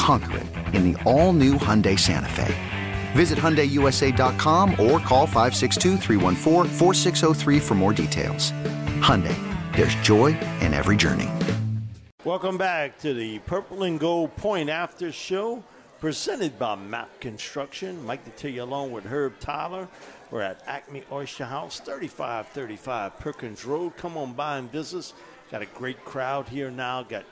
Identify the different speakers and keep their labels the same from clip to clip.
Speaker 1: conquer it in the all-new Hyundai Santa Fe. Visit HyundaiUSA.com or call 562 for more details. Hyundai, there's joy in every journey.
Speaker 2: Welcome back to the Purple and Gold Point After Show, presented by MAPP Construction. Mike Detillier along with Herb Tyler. We're at Acme Oyster House, 3535 Perkins Road. Come on by and visit us. Got a great crowd here now. Got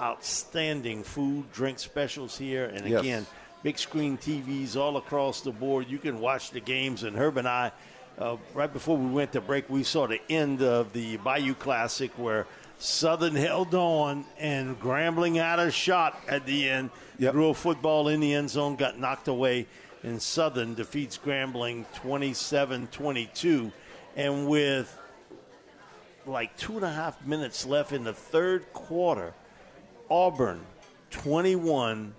Speaker 2: outstanding food, drink specials here. And
Speaker 3: Yes.
Speaker 2: again, big screen TVs all across the board. You can watch the games. And Herb and I, uh, right before we went to break, we saw the end of the Bayou Classic where Southern held on and Grambling out a shot at the end.
Speaker 3: Yep.
Speaker 2: Threw a football in the end zone, got knocked away. And Southern defeats Grambling 27 22. And with like two and a half minutes left in the third quarter, Auburn 21,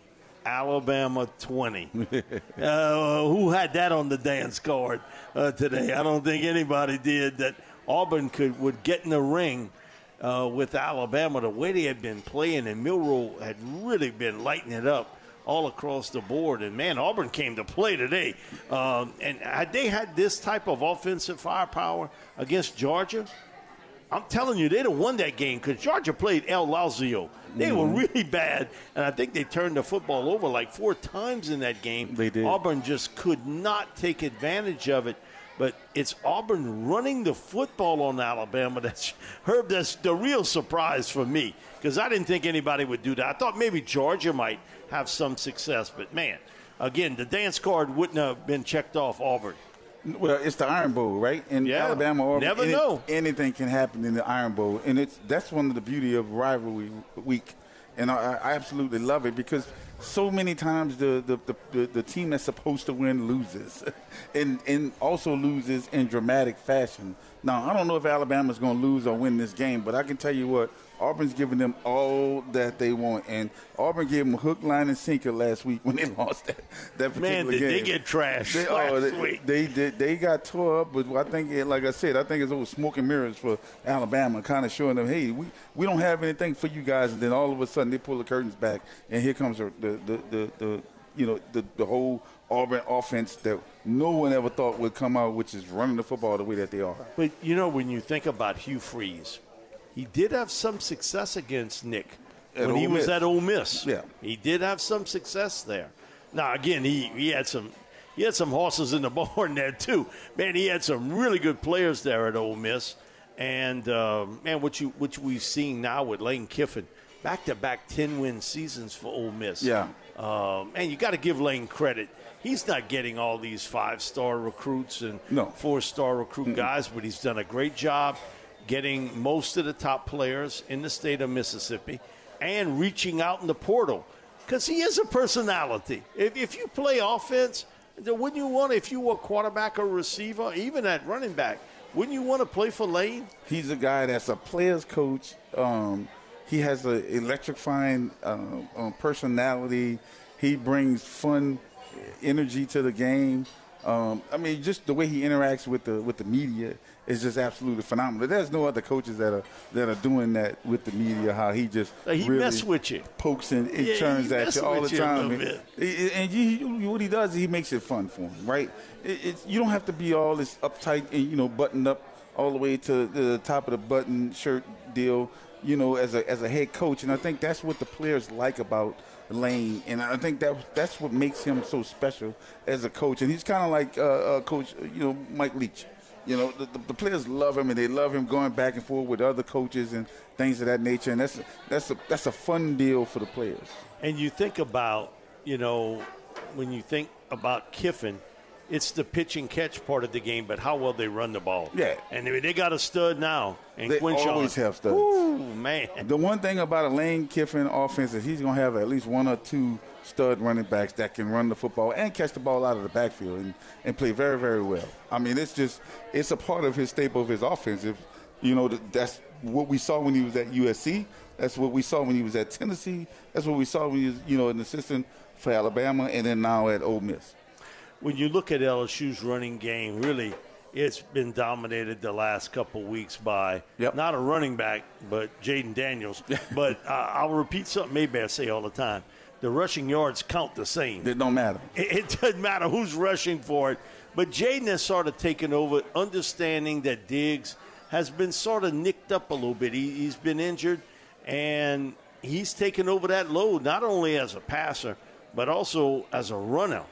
Speaker 2: Alabama 20. uh, who had that on the dance card uh, today? I don't think anybody did. That Auburn could would get in the ring uh, with Alabama the way they had been playing, and Milroe had really been lighting it up all across the board. And man, Auburn came to play today. Um, and had they had this type of offensive firepower against Georgia, I'm telling you, they'd have won that game because Georgia played El Lazio. They were
Speaker 3: Mm-hmm.
Speaker 2: really bad, and I think they turned the football over like four times in that game.
Speaker 3: They did.
Speaker 2: Auburn just could not take advantage of it. But it's Auburn running the football on Alabama. That's Herb. That's the real surprise for me because I didn't think anybody would do that. I thought maybe Georgia might have some success, but man, again, the dance card wouldn't have been checked off Auburn.
Speaker 3: Well, it's the Iron Bowl, right? In
Speaker 2: Yeah.
Speaker 3: Alabama, or
Speaker 2: Never know.
Speaker 3: anything can happen in the Iron Bowl, and it's that's one of the beauty of rivalry week, and I, I absolutely love it because so many times the the, the, the the team that's supposed to win loses, and and also loses in dramatic fashion. Now I don't know if Alabama's going to lose or win this game, but I can tell you what. Auburn's giving them all that they want, and Auburn gave them hook, line, and sinker last week when they lost that, that particular
Speaker 2: Man, did
Speaker 3: game.
Speaker 2: they get trashed
Speaker 3: They, oh,
Speaker 2: last
Speaker 3: oh, they,
Speaker 2: week.
Speaker 3: they did. They got tore up, but I think, it- like I said, I think it's over smoke and mirrors for Alabama, kind of showing them, hey, we, we don't have anything for you guys. And then all of a sudden, they pull the curtains back, and here comes the the the, the, the you know the the whole Auburn offense that no one ever thought would come out, which is running the football the way that they are.
Speaker 2: But you know, when you think about Hugh Freeze, he did have some success against Nick
Speaker 3: At
Speaker 2: when he
Speaker 3: Ole
Speaker 2: was
Speaker 3: Miss.
Speaker 2: at Ole Miss.
Speaker 3: Yeah.
Speaker 2: he did have some success there. Now, again, he, he had some he had some horses in the barn there too. Man, he had some really good players there at Ole Miss, and uh, man, what you what we've seen now with Lane Kiffin, back to back ten win seasons for Ole Miss.
Speaker 3: Yeah.
Speaker 2: Um, and you got to give Lane credit. He's not getting all these five star recruits and
Speaker 3: No.
Speaker 2: four star recruit guys, but he's done a great job getting most of the top players in the state of Mississippi and reaching out in the portal because he is a personality. If, if you play offense, wouldn't you want, if you were quarterback or receiver, even at running back, wouldn't you want to play for Lane?
Speaker 3: He's a guy that's a player's coach. Um, he has an electrifying uh, uh, personality. He brings fun energy to the game. Um, I mean, just the way he interacts with the with the media is just absolutely phenomenal. There's no other coaches that are that are doing that with the media. How he just
Speaker 2: Like, he
Speaker 3: really
Speaker 2: mess with you.
Speaker 3: pokes and it
Speaker 2: Yeah,
Speaker 3: turns at you all the time. And,
Speaker 2: bit.
Speaker 3: and you, you- what he does he makes it fun for him, right? It, it's, you don't have to be all this uptight and you know buttoned up all the way to the top of the button shirt deal. You know, as a as a head coach, and I think that's what the players like about Lane, and I think that that's what makes him so special as a coach. And he's kind of like uh, uh, Coach, you know, Mike Leach. You know, the, the, players love him, and they love him going back and forth with other coaches and things of that nature. And that's that's a that's a fun deal for the players.
Speaker 2: And you think about, you know, when you think about Kiffin, it's the pitch and catch part of the game, but how well they run the ball.
Speaker 3: Yeah.
Speaker 2: And I mean, they got a stud now. And
Speaker 3: They
Speaker 2: Quinshon.
Speaker 3: always have studs.
Speaker 2: Ooh, man.
Speaker 3: The one thing about a Lane Kiffin offense is he's going to have at least one or two stud running backs that can run the football and catch the ball out of the backfield and, and play very, very well. I mean, it's just it's a part of his staple of his offensive. You know, that's what we saw when he was at USC. That's what we saw when he was at Tennessee. That's what we saw when he was, you know, an assistant for Alabama and then now at Ole Miss.
Speaker 2: When you look at LSU's running game, really, it's been dominated the last couple weeks by
Speaker 3: Yep.
Speaker 2: not a running back, but Jayden Daniels. but uh, I'll repeat something maybe I say all the time: the rushing yards count the same.
Speaker 3: It don't matter.
Speaker 2: It, it doesn't matter who's rushing for it. But Jayden has sort of taken over, understanding that Diggs has been sort of nicked up a little bit. He, he's been injured, and he's taken over that load, not only as a passer, but also as a runner.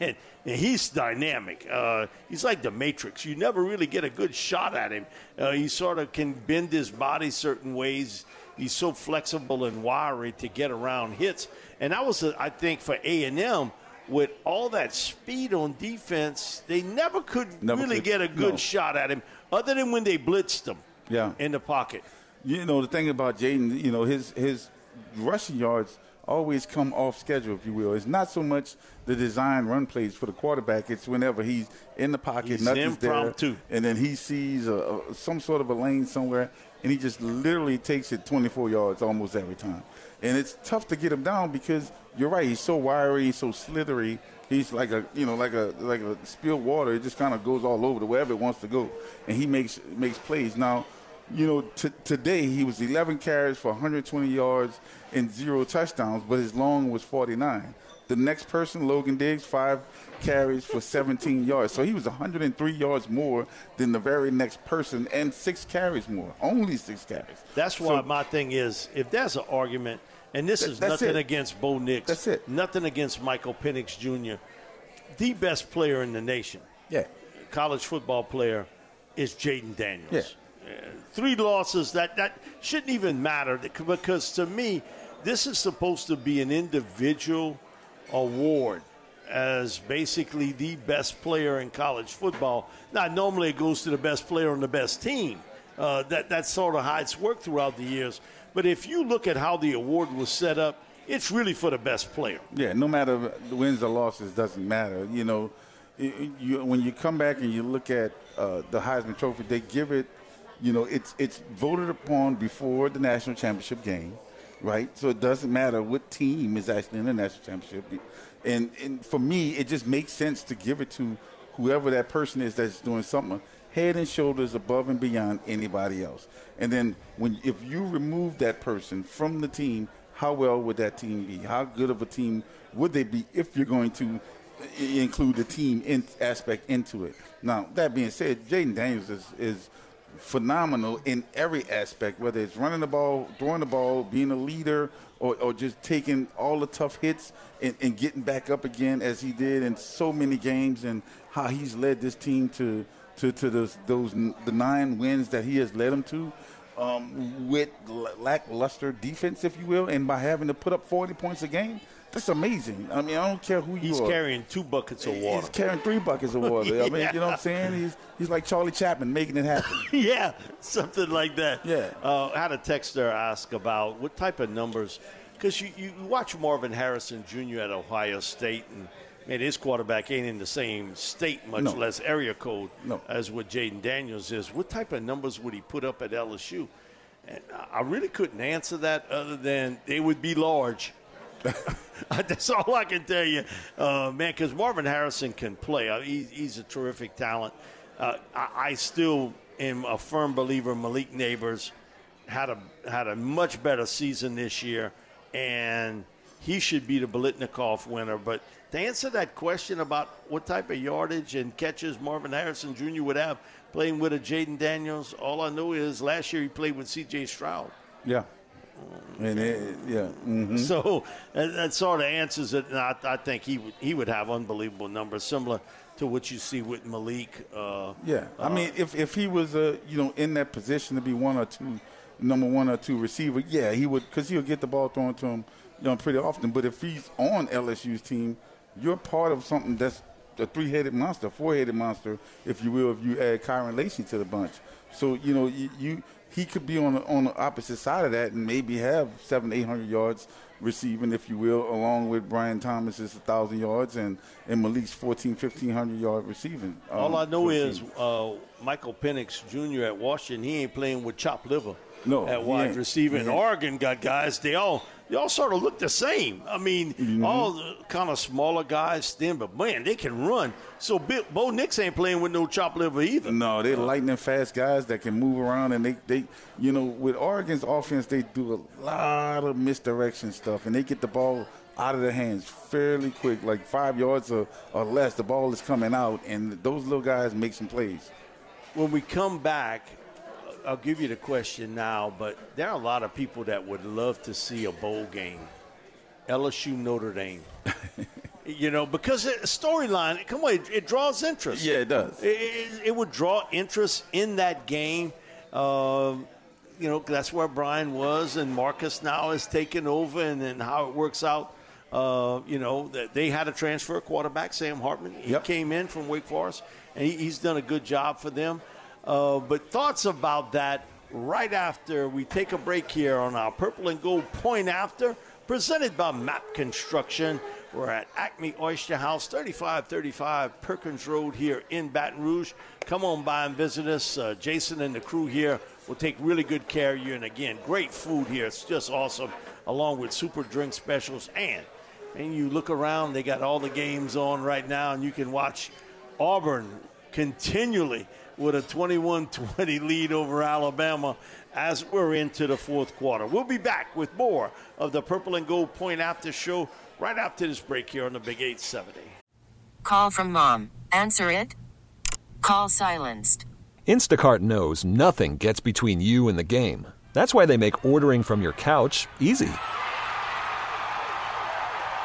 Speaker 2: And, and he's dynamic. Uh, he's like the Matrix. You never really get a good shot at him. Uh, he sort of can bend his body certain ways. He's so flexible and wiry to get around hits. And that was, I think, for A and M with all that speed on defense, they never could
Speaker 3: Never
Speaker 2: really
Speaker 3: could.
Speaker 2: get a good
Speaker 3: No.
Speaker 2: shot at him, other than when they blitzed him.
Speaker 3: Yeah.
Speaker 2: in the pocket.
Speaker 3: You know the thing about Jayden, you know his his rushing yards always come off schedule, if you will. It's not so much the design run plays for the quarterback. It's whenever he's in the pocket,
Speaker 2: He's
Speaker 3: nothing's
Speaker 2: impromptu.
Speaker 3: there, and then he sees a, a, some sort of a lane somewhere, and he just literally takes it 24 yards almost every time. And it's tough to get him down because you're right. He's so wiry, he's so slithery. He's like a you know like a like a spilled water. It just kind of goes all over to wherever it wants to go, and he makes makes plays now you know, t- today he was 11 carries for 120 yards and zero touchdowns, but his long was 49. The next person, Logan Diggs, five carries for 17 yards. So he was 103 yards more than the very next person and six carries more. Only six carries.
Speaker 2: That's why
Speaker 3: So-
Speaker 2: my thing is, if there's an argument, and this
Speaker 3: Th-
Speaker 2: is nothing
Speaker 3: it.
Speaker 2: against Bo Nix,
Speaker 3: That's it.
Speaker 2: nothing against Michael Penix Jr., the best player in the nation,
Speaker 3: Yeah.
Speaker 2: college football player, is Jayden Daniels.
Speaker 3: Yeah.
Speaker 2: Three losses that that shouldn't even matter because to me, this is supposed to be an individual award as basically the best player in college football. Now, normally it goes to the best player on the best team. Uh, that sort of how it's worked throughout the years. But if you look at how the award was set up, it's really for the best player.
Speaker 3: Yeah, no matter the wins or losses, doesn't matter. You know, you, you, when you come back and you look at uh, the Heisman Trophy, they give it. You know, it's it's voted upon before the national championship game, right? So it doesn't matter what team is actually in the national championship. And and for me, it just makes sense to give it to whoever that person is that's doing something head and shoulders above and beyond anybody else. And then when if you remove that person from the team, how well would that team be? How good of a team would they be if you're going to include the team in aspect into it? Now, that being said, Jayden Daniels is, is phenomenal in every aspect, whether it's running the ball, throwing the ball, being a leader, or, or just taking all the tough hits and, and getting back up again as he did in so many games, and how he's led this team to to, to those, those the nine wins that he has led them to. Um, with lackluster defense, if you will, and by having to put up 40 points a game, that's amazing. I mean, I don't care who you
Speaker 2: He's
Speaker 3: are.
Speaker 2: carrying two buckets of water.
Speaker 3: He's carrying three buckets of water. I mean, you know what I'm saying? He's he's like Charlie Chaplin making it happen.
Speaker 2: yeah, something like that.
Speaker 3: Yeah.
Speaker 2: Uh, I had a texter ask about what type of numbers, because you, you watch Marvin Harrison Jr. at Ohio State, and man, his quarterback ain't in the same state, much
Speaker 3: No.
Speaker 2: less area code,
Speaker 3: No.
Speaker 2: as what Jayden Daniels is. What type of numbers would he put up at LSU? And I really couldn't answer that other than they would be large. That's all I can tell you, uh, man. Because Marvin Harrison can play. Uh, he, he's a terrific talent. Uh, I, I, still am a firm believer. Malik Nabers had a had a much better season this year, and he should be the Biletnikoff winner. But to answer that question about what type of yardage and catches Marvin Harrison Jr. would have playing with a Jayden Daniels, all I know is last year he played with C.J. Stroud.
Speaker 3: Yeah. And it, yeah, mm-hmm.
Speaker 2: so that, that, sort of answers it. And I, I, think he would he would have unbelievable numbers, similar to what you see with Malik. Uh,
Speaker 3: yeah, I uh, mean, if if he was uh, you know in that position to be one or two, number one or two receiver, yeah, he would because he'll get the ball thrown to him, you know, pretty often. But if he's on LSU's team, you're part of something that's a three-headed monster, four-headed monster, if you will, if you add Kyren Lacy to the bunch. So you know you, you he could be on the, on the opposite side of that and maybe have seven, eight hundred yards receiving, if you will, along with Brian Thomas's thousand yards and and Malik's 14, 1500 yard receiving.
Speaker 2: Um, All I know is uh, Michael Penix Jr. at Washington. He ain't playing with chopped liver.
Speaker 3: No,
Speaker 2: at wide receiver. And Oregon got guys. They all they all sort of look the same. I mean, mm-hmm. all the kind of smaller guys, thin, but man, they can run. So Bill, Bo Nix ain't playing with no chop liver either.
Speaker 3: No, they're uh, lightning fast guys that can move around, and they, they, you know, with Oregon's offense, they do a lot of misdirection stuff, and they get the ball out of their hands fairly quick, like five yards or, or less. The ball is coming out, and those little guys make some plays.
Speaker 2: When we come back, I'll give you the question now, but there are a lot of people that would love to see a bowl game. LSU Notre Dame. you know, because a storyline, come on, it, it, draws interest.
Speaker 3: Yeah, it does.
Speaker 2: It, it, it would draw interest in that game. Um, you know, that's where Brian was, and Marcus now has taken over, and then how it works out. Uh, you know, they had a transfer quarterback, Sam Hartman. He
Speaker 3: yep.
Speaker 2: came in from Wake Forest, and he, he's done a good job for them. Uh, but thoughts about that right after we take a break here on our Purple and Gold Point After, presented by MAPP Construction. We're at Acme Oyster House, 3535 Perkins Road here in Baton Rouge. Come on by and visit us. Uh, Jason and the crew here will take really good care of you. And again, great food here. It's just awesome, along with super drink specials. And, and you look around, they got all the games on right now, and you can watch Auburn continually with a 21 20 lead over Alabama as we're into the fourth quarter. We'll be back with more of the Purple and Gold Point After Show right after this break here on the Big 870.
Speaker 4: Call from mom. Answer it. Call silenced.
Speaker 5: Instacart knows nothing gets between you and the game. That's why they make ordering from your couch easy.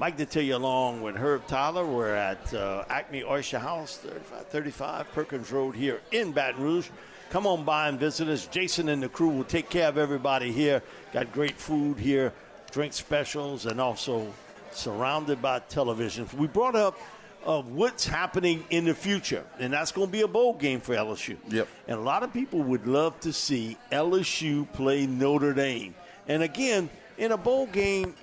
Speaker 2: Mike Detillier along with Herb Tyler. We're at uh, Acme Oyster House, 3535 Perkins Road here in Baton Rouge. Come on by and visit us. Jason and the crew will take care of everybody here. Got great food here, drink specials, and also surrounded by televisions. We brought up of what's happening in the future, and that's going to be a bowl game for LSU.
Speaker 3: Yep.
Speaker 2: And a lot of people would love to see LSU play Notre Dame. And again, in a bowl game,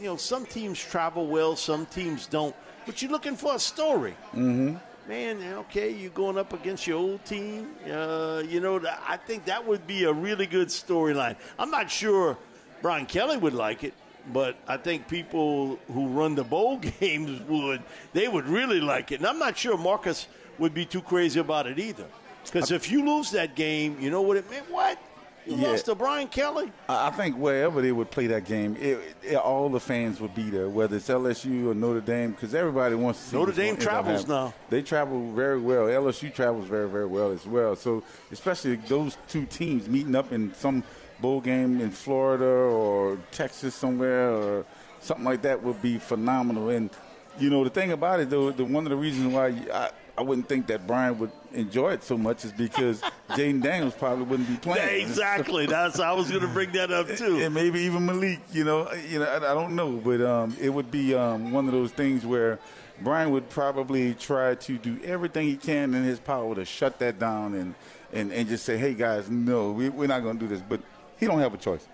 Speaker 2: you know, some teams travel well, some teams don't. But you're looking for a story.
Speaker 3: Mm-hmm.
Speaker 2: Man, okay, you're going up against your old team. Uh, you know, I think that would be a really good storyline. I'm not sure Brian Kelly would like it, but I think people who run the bowl games would. They would really like it. And I'm not sure Marcus would be too crazy about it either. Because if you lose that game, you know what it meant? What? You
Speaker 3: Yeah.
Speaker 2: lost to Brian Kelly?
Speaker 3: I think wherever they would play that game, it, it, all the fans would be there, whether it's LSU or Notre Dame, because everybody wants to see.
Speaker 2: Notre Dame travels now.
Speaker 3: They travel very well. LSU travels very, very well as well. So, especially those two teams meeting up in some bowl game in Florida or Texas somewhere or something like that would be phenomenal. And you know, the thing about it, though, the one of the reasons why I, I wouldn't think that Brian would enjoy it so much is because Jayden Daniels probably wouldn't be playing.
Speaker 2: exactly. That's I was going to bring that up too.
Speaker 3: and maybe even Malik. You know, you know, I, I don't know, but um, it would be um, one of those things where Brian would probably try to do everything he can in his power to shut that down and and, and just say, hey guys, no, we, we're not going to do this. But he don't have a choice.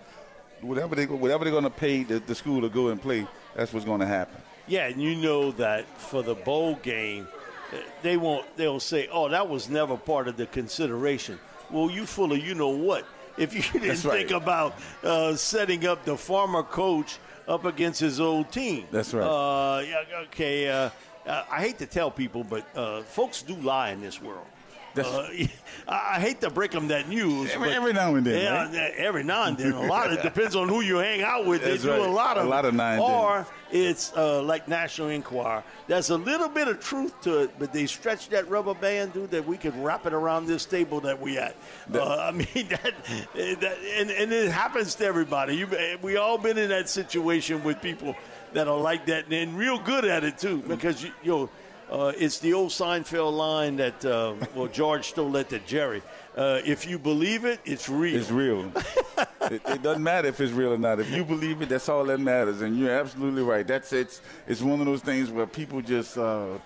Speaker 3: Whatever they whatever they're going to pay the, the school to go and play, that's what's going to happen.
Speaker 2: Yeah, and you know that for the bowl game, they won't. They'll say, "Oh, that was never part of the consideration." Well, you full of you know what? If you didn't
Speaker 3: right.
Speaker 2: think about uh, setting up the former coach up against his old team,
Speaker 3: That's right.
Speaker 2: Uh, yeah, okay. Uh, uh, I hate to tell people, but uh, folks do lie in this world. Uh, I I hate to break them that news.
Speaker 3: Every- every now and then,
Speaker 2: Yeah,
Speaker 3: right?
Speaker 2: every now and then. A lot. It depends on who you hang out with.
Speaker 3: That's
Speaker 2: they do
Speaker 3: right.
Speaker 2: a lot of
Speaker 3: A lot of and then.
Speaker 2: Or it's uh, like National Enquirer. There's a little bit of truth to it, but they stretch that rubber band, dude, that we could wrap it around this table that we at. Uh, I mean, that, that and, and it happens to everybody. You, we all been in that situation with people that are like that and real good at it too, because you, you know. Uh, it's the old Seinfeld line that, uh, well, George stole it to Jerry. Uh, if you believe it, it's real.
Speaker 3: It's real. it, it doesn't matter if it's real or not. If you believe it, that's all that matters. And you're absolutely right. That's it's it's one of those things where people just uh,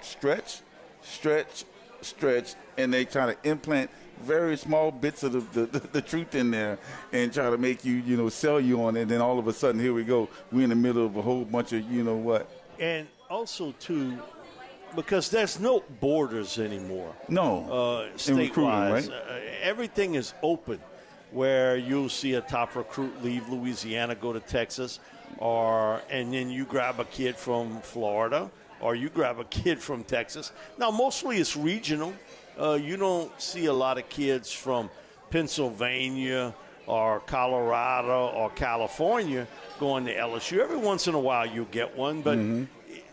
Speaker 3: stretch, stretch, stretch, and they try to implant very small bits of the, the, the truth in there and try to make you, you know, sell you on it. And then all of a sudden, here we go. We're in the middle of a whole bunch of, you know what?
Speaker 2: and also too because there's no borders anymore
Speaker 3: No.
Speaker 2: uh, state-wise
Speaker 3: right?
Speaker 2: uh, everything is open where you'll see a top recruit leave louisiana go to texas or and then you grab a kid from florida or you grab a kid from texas now mostly it's regional uh, you don't see a lot of kids from pennsylvania or colorado or california going to lsu every once in a while you'll get one but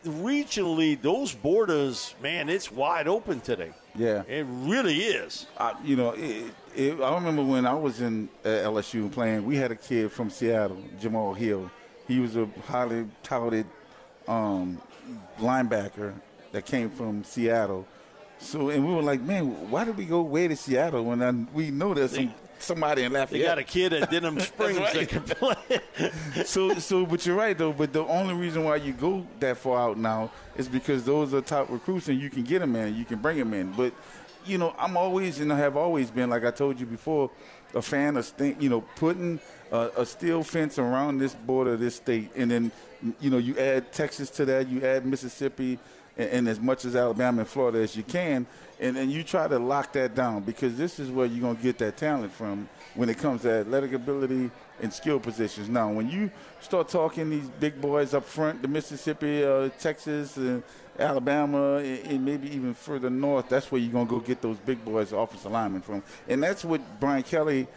Speaker 2: regionally those borders man it's wide open today
Speaker 3: Yeah.
Speaker 2: it really is
Speaker 3: I, you know, it, it, I remember when I was in uh, LSU playing, we had a kid from Seattle, Jamal Hill. He was a highly touted um, linebacker that came from Seattle. So, and we were like, man, why did we go way to Seattle when I, we know there's some, somebody in
Speaker 2: they
Speaker 3: You
Speaker 2: got a kid at Denham Springs that can play.
Speaker 3: so, so, but you're right though. But the only reason why you go that far out now is because those are top recruits, and you can get them in, you can bring them in. But you know, I'm always and I have always been, like I told you before, a fan of you know putting a, a steel fence around this border of this state, and then you know you add Texas to that, you add Mississippi. And, as much as Alabama and Florida as you can, and, and you try to lock that down because this is where you're going to get that talent from when it comes to athletic ability and skill positions. Now, when you start talking these big boys up front, the Mississippi, uh, Texas, and Alabama, and, and maybe even further north, that's where you're going to go get those big boys offensive linemen from. And that's what Brian Kelly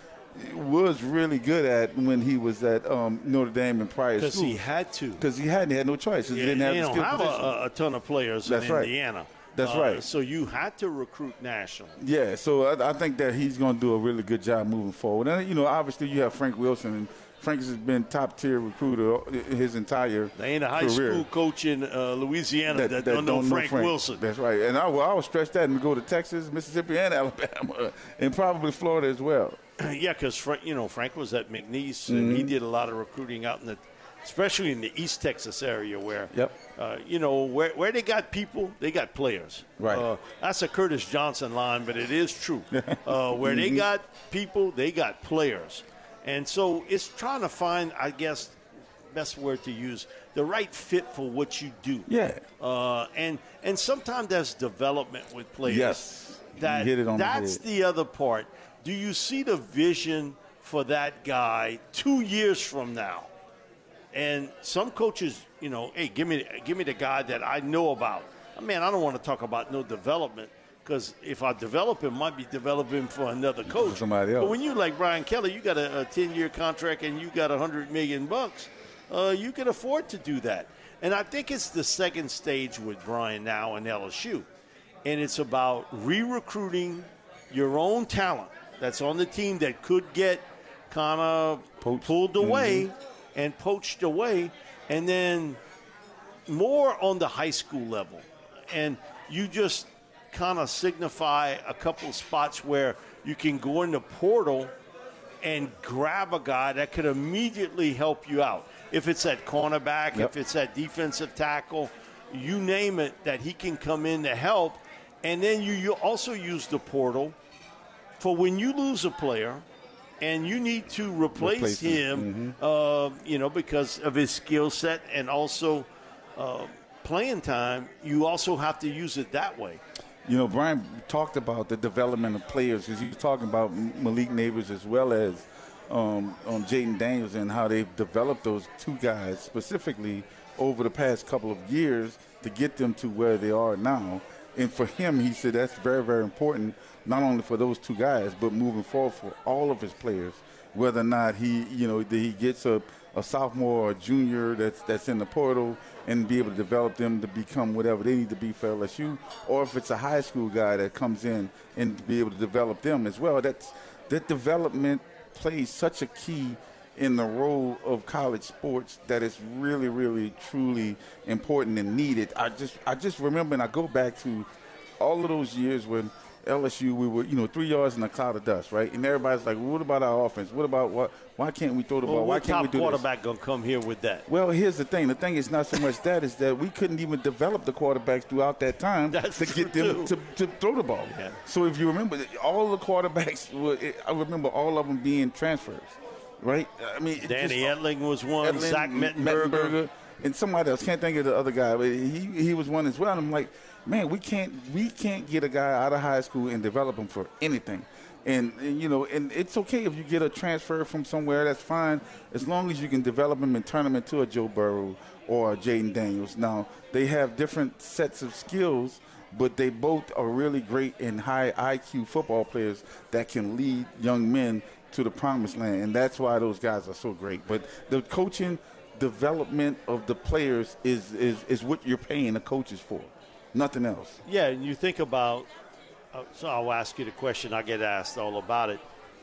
Speaker 3: was really good at when he was at um, Notre Dame and prior
Speaker 2: Because he had to.
Speaker 3: Because he had, he had no choice. He didn't have
Speaker 2: don't have a, a ton of players
Speaker 3: That's
Speaker 2: in
Speaker 3: right.
Speaker 2: Indiana.
Speaker 3: That's
Speaker 2: Uh,
Speaker 3: right.
Speaker 2: So you had to recruit national.
Speaker 3: Yeah, so I, I think that he's going to do a really good job moving forward. And you know, obviously you have Frank Wilson, and Frank has been top tier recruiter his entire
Speaker 2: They ain't a high
Speaker 3: career.
Speaker 2: school coach in uh, Louisiana that, don't know Frank, Wilson.
Speaker 3: That's right. And I, will I would stretch that and go to Texas, Mississippi, and Alabama, and probably Florida as well.
Speaker 2: yeah, because you know Frank was at McNeese and
Speaker 3: Mm-hmm.
Speaker 2: he did a lot of recruiting out in the, especially in the East Texas area where,
Speaker 3: Yep.
Speaker 2: uh, you know where where they got people, they got players.
Speaker 3: Right.
Speaker 2: Uh, that's a Curtis Johnson line, but it is true. uh, where they
Speaker 3: Mm-hmm.
Speaker 2: got people, they got players, and so it's trying to find, I guess, best word to use, the right fit for what you do.
Speaker 3: Yeah.
Speaker 2: Uh, and and sometimes there's development with players.
Speaker 3: Yes. You
Speaker 2: That
Speaker 3: hit it on the
Speaker 2: that's
Speaker 3: head.
Speaker 2: the other part. Do you see the vision for that guy two years from now? And some coaches, you know, hey, give me give me the guy that I know about. Man, I don't want to talk about no development because if I develop him, might be developing for another coach,
Speaker 3: somebody else.
Speaker 2: But when you like Brian Kelly, you got a, a ten year contract and you got a hundred million bucks. Uh, you can afford to do that. And I think it's the second stage with Brian now in LSU, and it's about re-recruiting your own talent that's on the team that could get kind of pulled away mm-hmm. and poached away, and then more on the high school level. And you just kind of signify a couple spots where you can go in the portal and grab a guy that could immediately help you out. If it's at cornerback,
Speaker 3: Yep.
Speaker 2: if it's at defensive tackle, you name it, that he can come in to help. And then you, you also use the portal for when you lose a player and you need to replace,
Speaker 3: Replace him.
Speaker 2: him, uh, you know, because of his skill set and also uh, playing time, you also have to use it that way.
Speaker 3: You know, Brian talked about the development of players because he was talking about Malik Nabers as well as um, on Jayden Daniels and how they've developed those two guys specifically over the past couple of years to get them to where they are now. And for him, he said that's very, very important, not only for those two guys, but moving forward for all of his players. Whether or not he, you know, he gets a, a sophomore or a junior that's that's in the portal and be able to develop them to become whatever they need to be for LSU, or if it's a high school guy that comes in and be able to develop them as well. That's that development plays such a key in the role of college sports that is really, really, truly important and needed. I just I just remember and I go back to all of those years when LSU we were you know three yards in a cloud of dust, right? And everybody's like, well, what about our offense? What about what? Why can't we throw the
Speaker 2: Well,
Speaker 3: ball? Why can't we do this?
Speaker 2: quarterback gonna come here with that?
Speaker 3: Well, here's the thing. The thing is not so much that is that we couldn't even develop the quarterbacks throughout that time
Speaker 2: That's
Speaker 3: to get them to, to throw the ball.
Speaker 2: Yeah.
Speaker 3: So if you remember, all the quarterbacks, were, I remember all of them being transfers, right? I mean,
Speaker 2: Danny
Speaker 3: just-
Speaker 2: Etling was one.
Speaker 3: Etling,
Speaker 2: Zach Mettenberger.
Speaker 3: Mettenberger, and somebody else. Can't think of the other guy, but he he was one as well. And I'm like, man, we can't we can't get a guy out of high school and develop him for anything. And, and you know, and it's okay if you get a transfer from somewhere. That's fine, as long as you can develop him and turn him into a Joe Burrow or a Jayden Daniels. Now they have different sets of skills. But they both are really great and high IQ football players that can lead young men to the promised land, and that's why those guys are so great. But the coaching development of the players is is, is what you're paying the coaches for, nothing else.
Speaker 2: Yeah, and you think about. Uh, so I'll ask you the question. I get asked all about it.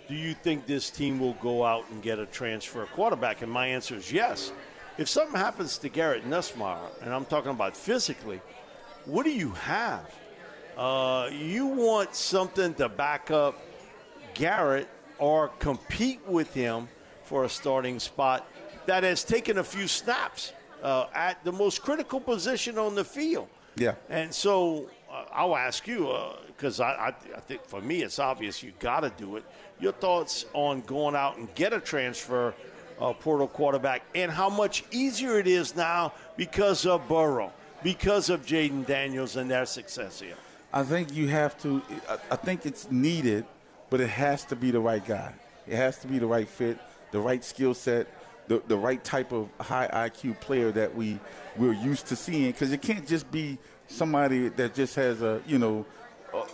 Speaker 2: Do you think this team will go out and get a transfer quarterback? And my answer is yes. If something happens to Garrett Nussmeier, and I'm talking about physically, what do you have? Uh, you want something to back up Garrett or compete with him for a starting spot that has taken a few snaps uh, at the most critical position on the field.
Speaker 3: Yeah.
Speaker 2: And so uh, I'll ask you because I, I, I think for me it's obvious you got to do it. Your thoughts on going out and get a transfer uh, portal quarterback and how much easier it is now because of Burrow, because of Jayden Daniels and their success here.
Speaker 3: I think you have to. I, I think it's needed, but it has to be the right guy. It has to be the right fit, the right skill set, the the right type of high IQ player that we we're used to seeing. Because it can't just be somebody that just has a you know, uh,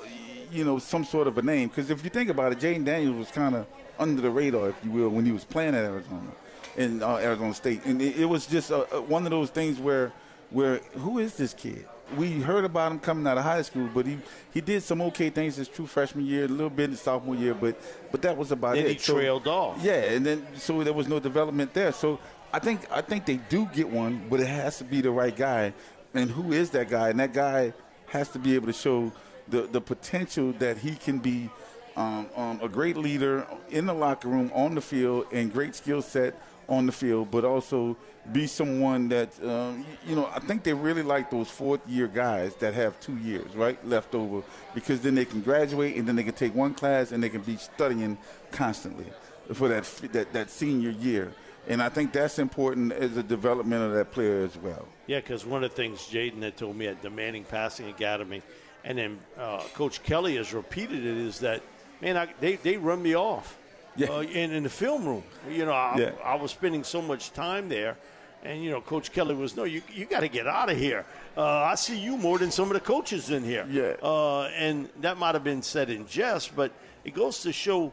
Speaker 3: you know some sort of a name. Because if you think about it, Jayden Daniels was kind of under the radar, if you will, when he was playing at Arizona, in uh, Arizona State, and it, it was just uh, uh, one of those things where where who is this kid? We heard about him coming out of high school, but he, he did some okay things his true freshman year, a little bit in sophomore year, but but that was about
Speaker 2: Then
Speaker 3: it.
Speaker 2: he trailed off.
Speaker 3: Yeah, and then so there was no development there. So I think I think they do get one, but it has to be the right guy. And who is that guy? And that guy has to be able to show the the potential that he can be um, um, a great leader in the locker room, on the field, and great skill set on the field, but also be someone that um, you know. I think they really like those fourth year guys that have two years right left over because then they can graduate and then they can take one class and they can be studying constantly for that that, that senior year. And I think that's important as a development of that player as well.
Speaker 2: Yeah, because one of the things Jayden had told me at the Manning Passing Academy, and then uh, Coach Kelly has repeated it, is that, man, I, they, they run me off.
Speaker 3: Yeah.
Speaker 2: Uh, in, in the film room. You know, I,
Speaker 3: Yeah.
Speaker 2: I was spending so much time there. And, you know, Coach Kelly was, no, you, you got to get out of here. Uh, I see you more than some of the coaches in here.
Speaker 3: Yeah.
Speaker 2: Uh, and that might have been said in jest, but it goes to show,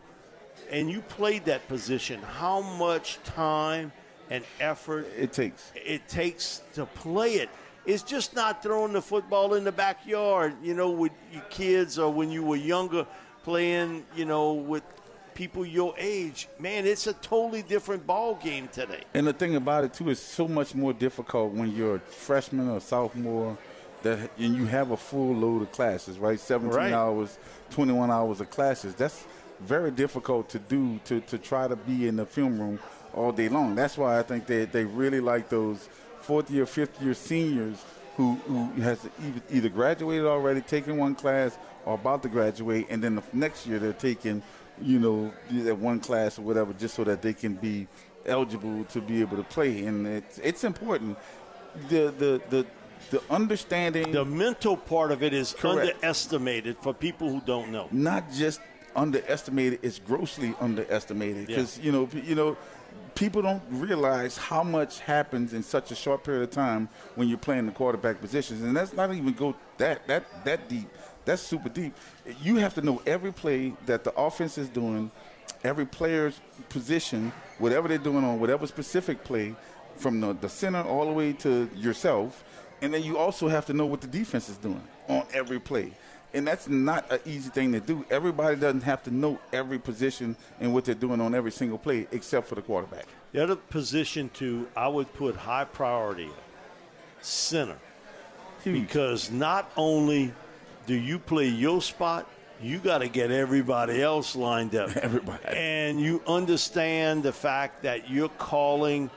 Speaker 2: and you played that position, how much time and effort
Speaker 3: It takes.
Speaker 2: it takes to play it. It's just not throwing the football in the backyard, you know, with your kids or when you were younger playing, you know, with people your age. Man, it's a totally different ball game today.
Speaker 3: And the thing about it too is so much more difficult when you're a freshman or sophomore that and you have a full load of classes, right? 17
Speaker 2: Right.
Speaker 3: hours, 21 hours of classes. That's very difficult to do to, to try to be in the film room all day long. That's why I think they, they really like those fourth year, fifth year seniors who, who has either, either graduated already, taken one class, or about to graduate, and then the next year they're taking, you know, that one class or whatever, just so that they can be eligible to be able to play. And it's it's important. The the the the understanding
Speaker 2: The mental part of it is
Speaker 3: Correct.
Speaker 2: underestimated for people who don't know.
Speaker 3: not just underestimated, it's grossly underestimated
Speaker 2: Yeah.
Speaker 3: because you know you know people don't realize how much happens in such a short period of time when you're playing the quarterback positions, and that's not even go that that that deep. That's super deep. You have to know every play that the offense is doing, every player's position, whatever they're doing on whatever specific play, from the, the center all the way to yourself, and then you also have to know what the defense is doing on every play. And that's not an easy thing to do. Everybody doesn't have to know every position and what they're doing on every single play, except for the quarterback.
Speaker 2: The other position to I would put high priority center. Because not only do you play your spot, you got to get everybody else lined up.
Speaker 3: Everybody.
Speaker 2: And you understand the fact that you're calling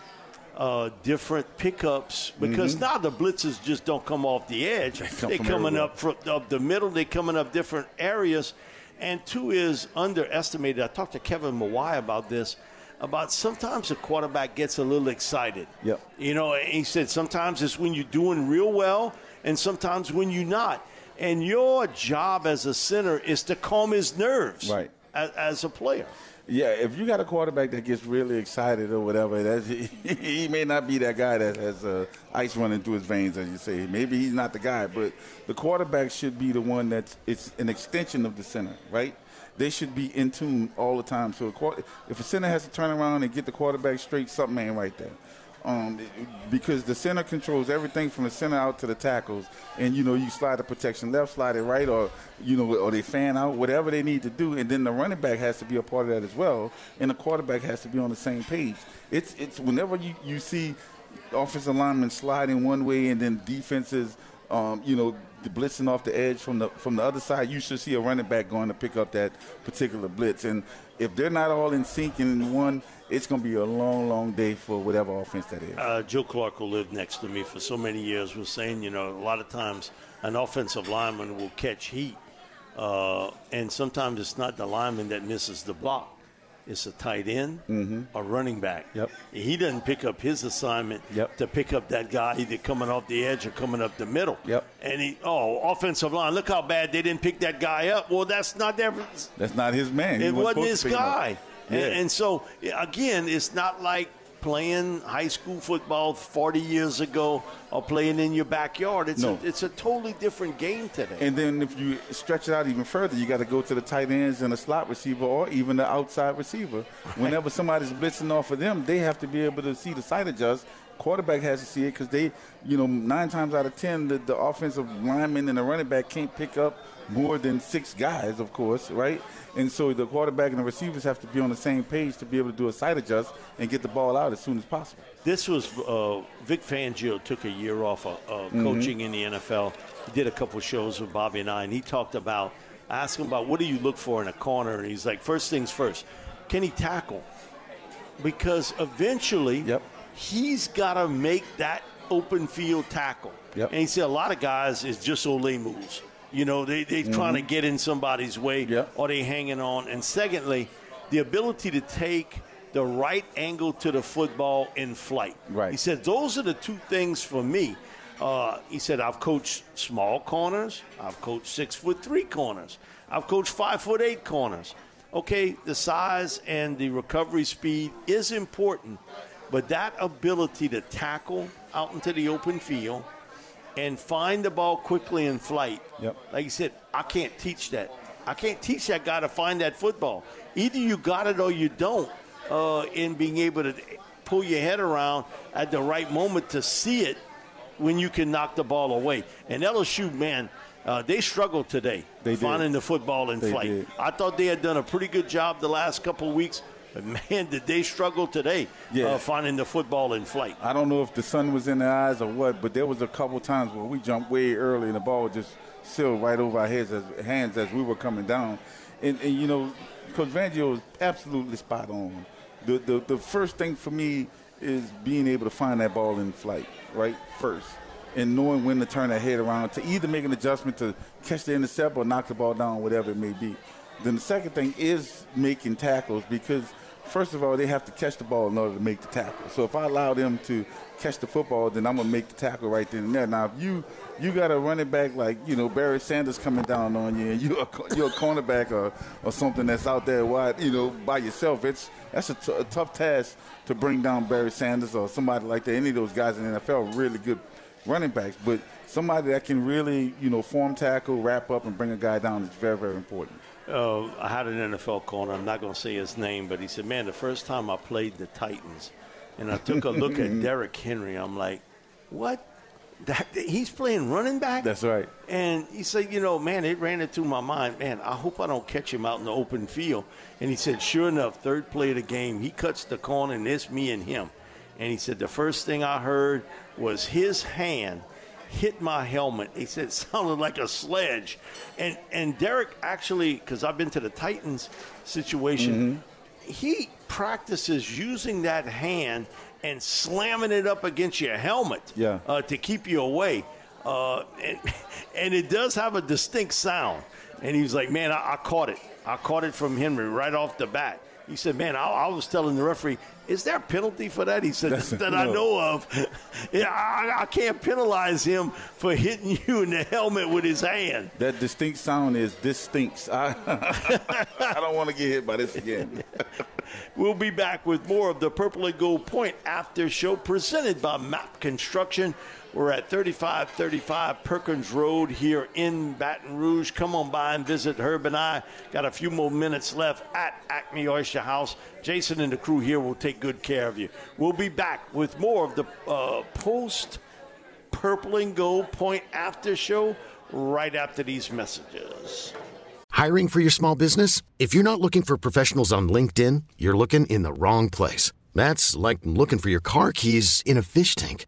Speaker 2: uh, different pickups because now the blitzes just don't come off the edge.
Speaker 3: Mm-hmm. come
Speaker 2: They're coming
Speaker 3: everywhere.
Speaker 2: up from up the middle. They're coming up different areas. And two is underestimated. I talked to Kevin Mawae about this. About sometimes the quarterback gets a little excited.
Speaker 3: Yep.
Speaker 2: You know, he said sometimes it's when you're doing real well, and sometimes when you're not. And your job as a center is to calm his nerves.
Speaker 3: Right.
Speaker 2: As, as a player.
Speaker 3: Yeah, if you got a quarterback that gets really excited or whatever, that's, he may not be that guy that has uh, ice running through his veins, as you say. Maybe he's not the guy, but the quarterback should be the one that's it's an extension of the center, right? They should be in tune all the time. So a quar- if a center has to turn around and get the quarterback straight, something ain't right there. Um, because the center controls everything from the center out to the tackles, and you know you slide the protection left, slide it right, or you know, or they fan out, whatever they need to do, and then the running back has to be a part of that as well, and the quarterback has to be on the same page. It's it's whenever you, you see offensive linemen sliding one way and then defenses, um, you know, blitzing off the edge from the from the other side, you should see a running back going to pick up that particular blitz. And if they're not all in sync and in one, it's going to be a long, long day for whatever offense that is.
Speaker 2: Uh, Joe Clark, who lived next to me for so many years, was saying, you know, a lot of times an offensive lineman will catch heat, uh, and sometimes it's not the lineman that misses the block. It's a tight end mm-hmm. or running back.
Speaker 3: Yep.
Speaker 2: He doesn't pick up his assignment
Speaker 3: Yep.
Speaker 2: to pick up that guy either coming off the edge or coming up the middle.
Speaker 3: Yep.
Speaker 2: And he, oh, offensive line, look how bad they didn't pick that guy up. Well, that's not their
Speaker 3: That's not his man. He
Speaker 2: it wasn't his
Speaker 3: to pick him up.
Speaker 2: guy.
Speaker 3: Yeah.
Speaker 2: And, and so, again, it's not like playing high school football 40 years ago or playing in your backyard. It's,
Speaker 3: No.
Speaker 2: a, it's a totally different game today.
Speaker 3: And then if you stretch it out even further, you got to go to the tight ends and the slot receiver or even the outside receiver. Whenever somebody's blitzing off of them, they have to be able to see the sight adjust Quarterback has to see it because they, you know, nine times out of ten, the, the offensive lineman and the running back can't pick up more than six guys, of course, right? And so the quarterback and the receivers have to be on the same page to be able to do a sight adjust and get the ball out as soon as possible.
Speaker 2: This was uh, Vic Fangio took a year off of uh, mm-hmm. coaching in the NFL. He did a couple shows with Bobby and I, and he talked about asking about what do you look for in a corner, and he's like, first things first, can he tackle? Because eventually,
Speaker 3: yep.
Speaker 2: he's got to make that open field tackle.
Speaker 3: Yep.
Speaker 2: And he said a lot of guys is just Ole moves. You know, they, they're mm-hmm. trying to get in somebody's way
Speaker 3: yep.
Speaker 2: or they hanging on. And secondly, the ability to take the right angle to the football in flight.
Speaker 3: Right.
Speaker 2: He said those are the two things for me. Uh, he said I've coached small corners, I've coached six foot three corners, I've coached five foot eight corners. Okay, the size and the recovery speed is important, but that ability to tackle out into the open field and find the ball quickly in flight.
Speaker 3: Yep.
Speaker 2: Like you said, I can't teach that. I can't teach that guy to find that football. Either you got it or you don't. Uh, in being able to pull your head around at the right moment to see it when you can knock the ball away. And LSU, man, uh, they struggled today
Speaker 3: they
Speaker 2: finding
Speaker 3: did.
Speaker 2: the football in
Speaker 3: they
Speaker 2: flight.
Speaker 3: Did.
Speaker 2: I thought they had done a pretty good job the last couple of weeks. But man, did they struggle today
Speaker 3: yeah.
Speaker 2: uh, finding the football in flight.
Speaker 3: I don't know if the sun was in their eyes or what, but there was a couple times where we jumped way early and the ball just sailed right over our heads as, hands as we were coming down. And, and you know, Coach Fangio was absolutely spot on. The, the, the first thing for me is being able to find that ball in flight, right, first. And knowing when to turn that head around to either make an adjustment to catch the intercept or knock the ball down, whatever it may be. Then the second thing is making tackles because – first of all, they have to catch the ball in order to make the tackle. So if I allow them to catch the football, then I'm gonna make the tackle right then and there. Now, if you you got a running back like you know Barry Sanders coming down on you, and you're a, you're a cornerback or, or something that's out there wide, you know, by yourself, it's that's a, t- a tough task to bring down Barry Sanders or somebody like that. Any of those guys in the NFL are really good running backs, but somebody that can really you know form tackle, wrap up, and bring a guy down is very very important
Speaker 2: uh, I had an NFL corner. I'm not going to say his name, but he said, "Man, the first time I played the Titans, and I took a look at Derrick Henry, I'm like, what? That he's playing running back?
Speaker 3: That's right.
Speaker 2: And he said, you know, man, it ran into my mind, man. I hope I don't catch him out in the open field. And he said, sure enough, third play of the game, he cuts the corner, and it's me and him. And he said the first thing I heard was his hand hit my helmet. He said it sounded like a sledge. And and Derrick actually, because I've been to the Titans situation, mm-hmm. he practices using that hand and slamming it up against your helmet
Speaker 3: yeah.
Speaker 2: uh, to keep you away. Uh, and, and it does have a distinct sound. And he was like, man, I, I caught it. I caught it from Henry right off the bat. He said, "Man, I, I, was telling the referee, is there a penalty for that?" He said, "That no. I know of. yeah, I, I, can't penalize him for hitting you in the helmet with his hand."
Speaker 3: That distinct sound is this stinks. I, I don't want to get hit by this again.
Speaker 2: we'll be back with more of the Purple and Gold Point after show presented by MAPP Construction. We're at 3535 Perkins Road here in Baton Rouge. Come on by and visit Herb and I. Got a few more minutes left at Acme Oyster House. Jason and the crew here will take good care of you. We'll be back with more of the uh, post Purple and Gold Point after show right after these messages.
Speaker 6: Hiring for your small business? If you're not looking for professionals on LinkedIn, you're looking in the wrong place. That's like looking for your car keys in a fish tank.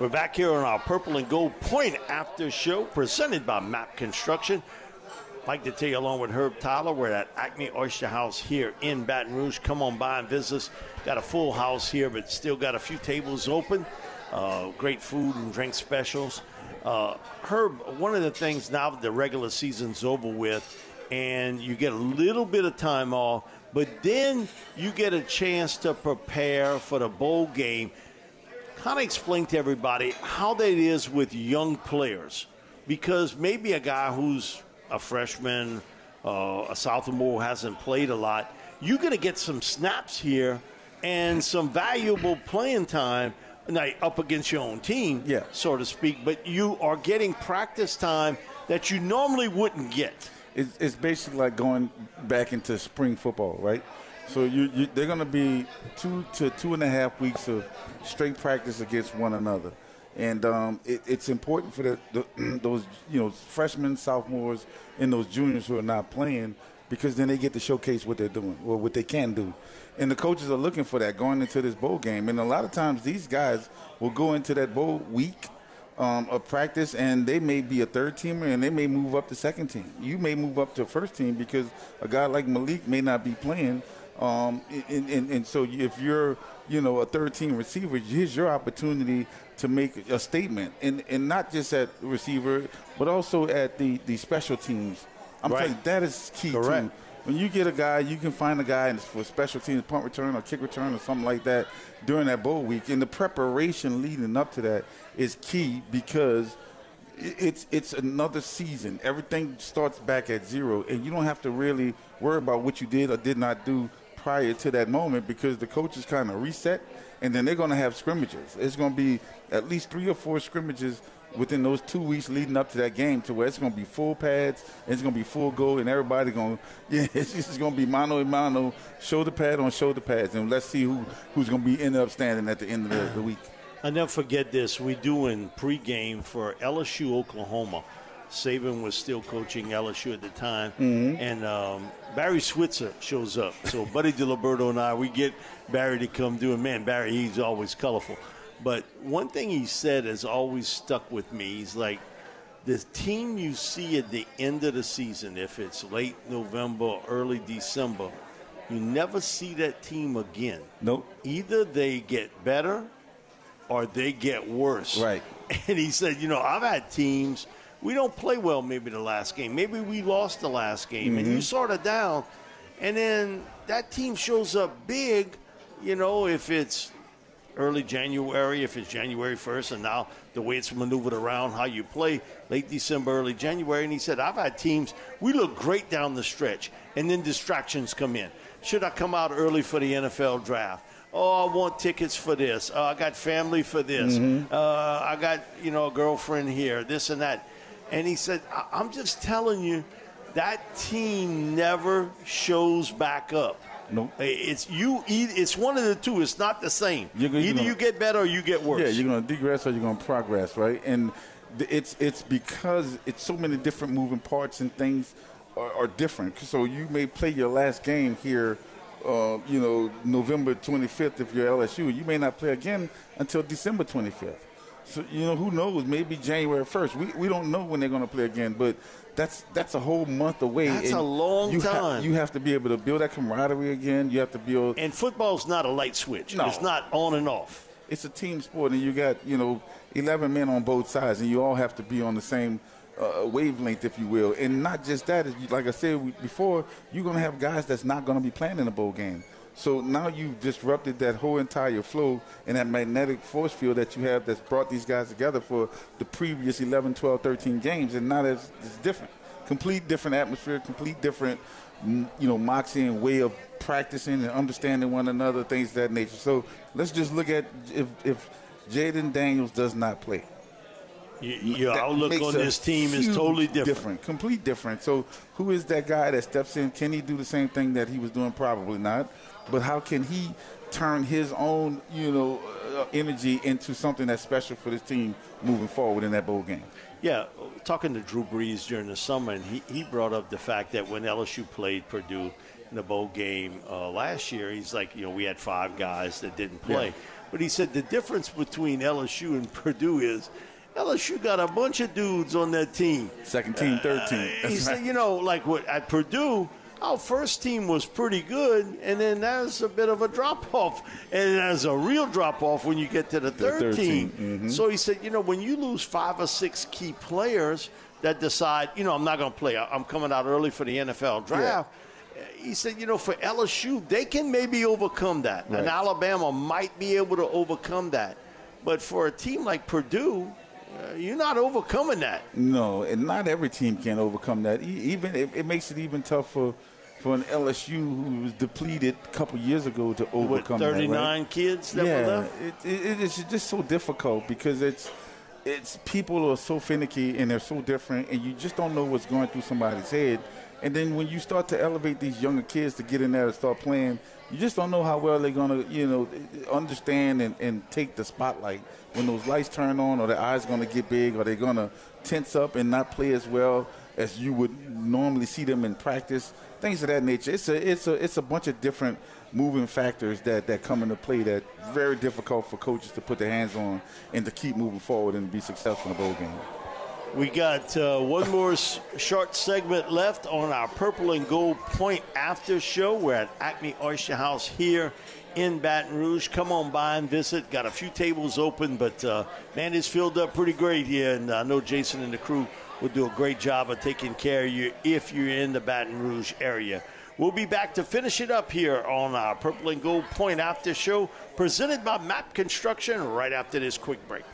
Speaker 2: We're back here on our Purple and Gold Point After Show presented by MAPP Construction. I'd like to tell you, along with Herb Tyler, we're at Acme Oyster House here in Baton Rouge. Come on by and visit us. Got a full house here, but still got a few tables open. Uh, great food and drink specials. Uh, Herb, one of the things now that the regular season's over with, and you get a little bit of time off, but then you get a chance to prepare for the bowl game. Kind of explain to everybody how that is with young players, because maybe a guy who's a freshman, uh, a sophomore hasn't played a lot, you're going to get some snaps here and some valuable playing time now, up against your own team,
Speaker 3: Yeah.
Speaker 2: so to speak, but you are getting practice time that you normally wouldn't get.
Speaker 3: It's, it's basically like going back into spring football, right? So you, you they're going to be two to two and a half weeks of straight practice against one another, and um, it, it's important for the, the, those you know freshmen, sophomores, and those juniors who are not playing because then they get to showcase what they're doing or what they can do. And the coaches are looking for that going into this bowl game. And a lot of times these guys will go into that bowl week um, of practice and they may be a third teamer and they may move up to second team. You may move up to first team because a guy like Malik may not be playing. Um, and, and, and so if you're, you know, a third team receiver, here's your opportunity to make a statement. And, and not just at receiver, but also at the, the special teams. I'm
Speaker 2: Right.
Speaker 3: telling you, that is key
Speaker 2: Correct.
Speaker 3: too. When you get a guy, you can find a guy for special teams, punt return or kick return or something like that during that bowl week. And the preparation leading up to that is key because it's it's another season. Everything starts back at zero, and you don't have to really worry about what you did or did not do prior to that moment because the coaches kind of reset, and then they're going to have scrimmages. It's going to be at least three or four scrimmages within those two weeks leading up to that game to where it's going to be full pads, it's going to be full goal, and everybody going, yeah, it's just going to be mano a mano, shoulder pad on shoulder pads, and let's see who who's going to be end up standing at the end of the, the week.
Speaker 2: I never forget this. We doing pregame for LSU Oklahoma. Saban was still coaching LSU at the time, and um, Barry Switzer shows up. So Buddy DiLiberto and I, we get Barry to come do it. Man, Barry, he's always colorful. But one thing he said has always stuck with me. He's like, the team you see at the end of the season, if it's late November early December, you never see that team again.
Speaker 3: Nope.
Speaker 2: Either they get better or they get worse.
Speaker 3: Right.
Speaker 2: And he said, you know, I've had teams, we don't play well maybe the last game. Maybe we lost the last game. And you mm-hmm. sort of down. And then that team shows up big, you know, if it's early January, if it's January 1st, and now the way it's maneuvered around, how you play late December, early January. And he said, I've had teams, we look great down the stretch, and then distractions come in. Should I come out early for the NFL draft? Oh, I want tickets for this. Oh, I got family for this. Mm-hmm. Uh, I got, you know, a girlfriend here, this and that. And he said, I- I'm just telling you, that team never shows back up.
Speaker 3: Nope.
Speaker 2: It's you. It's one of the two. It's not the same.
Speaker 3: You're you're
Speaker 2: Either
Speaker 3: gonna-
Speaker 2: you get better or you get worse.
Speaker 3: Yeah, you're going to degress or you're going to progress, right? And it's it's because it's so many different moving parts and things are, are different. So you may play your last game here, uh, you know, November 25th if you're LSU. You may not play again until December 25th. So you know, who knows? Maybe January 1st. We we don't know when they're going to play again, but. That's that's a whole month away.
Speaker 2: That's a long
Speaker 3: you ha-
Speaker 2: time.
Speaker 3: you have to be able to build that camaraderie again. You have to build
Speaker 2: And football's not a light switch.
Speaker 3: No.
Speaker 2: It's not on and off.
Speaker 3: it's a team sport, and you got you know eleven men on both sides, and you all have to be on the same uh, wavelength, if you will. And not just that. like I said before, you're going to have guys that's not going to be playing in a bowl game. So now you've disrupted that whole entire flow and that magnetic force field that you have that's brought these guys together for the previous 11, 12, 13 games, and now it's, it's different. Complete different atmosphere, complete different, mm, you know, moxie and way of practicing and understanding one another, things of that nature. So let's just look at if, if Jayden Daniels does not play.
Speaker 2: Your
Speaker 3: That
Speaker 2: outlook on this team is totally different.
Speaker 3: complete different. So, who is that guy that steps in? Can he do the same thing that he was doing? Probably not. But how can he turn his own, you know, uh, energy into something that's special for this team moving forward in that bowl game?
Speaker 2: Yeah, talking to Drew Brees during the summer, and he, he brought up the fact that when LSU played Purdue in the bowl game uh, last year, he's like, you know, we had five guys that didn't play.
Speaker 3: Yeah.
Speaker 2: But he said the difference between LSU and Purdue is LSU got a bunch of dudes on that team.
Speaker 3: Second team, third team.
Speaker 2: Uh, he said, you know, like what at Purdue, our first team was pretty good, and then that's a bit of a drop off, and there's a real drop off when you get to the third,
Speaker 3: third
Speaker 2: team.
Speaker 3: team. Mhm.
Speaker 2: So he said, you know, when you lose five or six key players that decide, you know, I'm not going to play, I'm coming out early for the NFL draft. He said, you know, for LSU, they can maybe overcome that, and Alabama might be able to overcome that. But for a team like Purdue, uh, you're not overcoming that.
Speaker 3: No, and not every team can overcome that. E- Even it, it makes it even tough for for an LSU who was depleted a couple years ago to overcome that. right?
Speaker 2: 39 kids that
Speaker 3: yeah. It, it, it is just so difficult because it's it's people are so finicky and they're so different, and you just don't know what's going through somebody's head. And then when you start to elevate these younger kids to get in there and start playing, you just don't know how well they're gonna, you know, understand and, and take the spotlight when those lights turn on, or their eyes gonna get big, or they're gonna tense up and not play as well as you would normally see them in practice. Things of that nature. It's a it's a it's a bunch of different moving factors that, that come into play that very difficult for coaches to put their hands on and to keep moving forward and be successful in a bowl game.
Speaker 2: We got uh, one more short segment left on our Purple and Gold Point After Show. We're at Acme Oyster House here in Baton Rouge. Come on by and visit. Got a few tables open, but uh, man, it's filled up pretty great here. And I know Jason and the crew will do a great job of taking care of you if you're in the Baton Rouge area. We'll be back to finish it up here on our Purple and Gold Point After Show, presented by MAPP Construction, right after this quick break.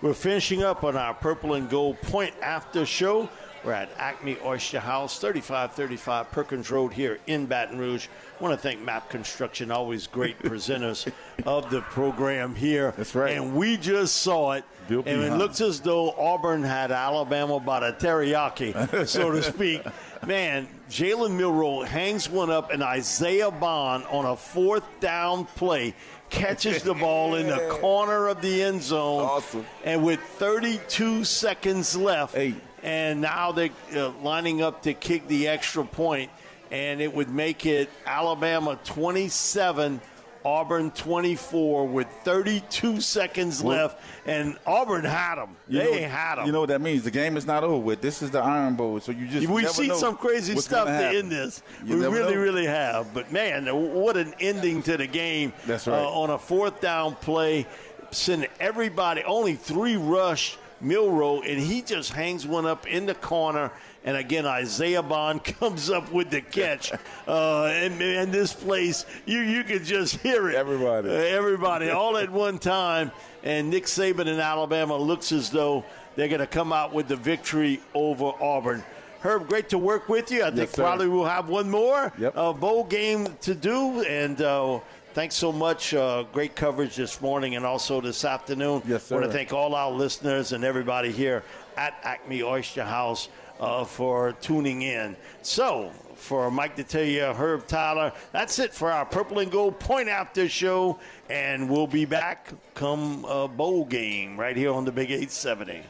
Speaker 2: We're finishing up on our Purple and Gold Point After Show. We're at Acme Oyster House, 3535 Perkins Road here in Baton Rouge. I want to thank MAPP Construction, always great presenters of the program here.
Speaker 3: That's right.
Speaker 2: And we just saw it.
Speaker 3: Bill
Speaker 2: and it looks as though Auburn had Alabama by the teriyaki, so to speak. Man, Jalen Milroe hangs one up, and Isaiah Bond on a fourth down play catches the ball in the corner of the end zone.
Speaker 3: Awesome.
Speaker 2: And with 32 seconds left,
Speaker 3: Hey.
Speaker 2: And now they're uh, lining up to kick the extra point, and it would make it Alabama 27. Auburn 24 with 32 seconds
Speaker 3: Well-
Speaker 2: left, and Auburn had them. They
Speaker 3: know,
Speaker 2: had them.
Speaker 3: You know what that means? The game is not over with. This is the Iron Bowl, so you just
Speaker 2: We've seen some crazy stuff
Speaker 3: gonna
Speaker 2: end this.
Speaker 3: You
Speaker 2: we really,
Speaker 3: know.
Speaker 2: really have. But man, what an ending to the game.
Speaker 3: That's right.
Speaker 2: Uh, on a fourth down play, send everybody, only three rush Milroe, and he just hangs one up in the corner. And again, Isaiah Bond comes up with the catch. uh, and man, this place, you you could just hear it.
Speaker 3: Everybody.
Speaker 2: Uh, everybody, all at one time. And Nick Saban in Alabama looks as though they're going to come out with the victory over Auburn. Herb, great to work with you. I think
Speaker 3: sir.
Speaker 2: probably we'll have one more
Speaker 3: Yep.
Speaker 2: uh, bowl game to do. And uh, thanks so much. Uh, great coverage this morning and also this afternoon.
Speaker 3: Yes,
Speaker 2: I want to thank all our listeners and everybody here at Acme Oyster House uh, for tuning in. So, for Mike Detillier, Herb Tyler, that's it for our Purple and Gold Point After show. And we'll be back come uh, bowl game right here on the Big 870.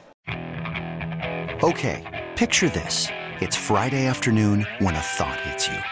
Speaker 1: Okay, picture this. It's Friday afternoon when a thought hits you.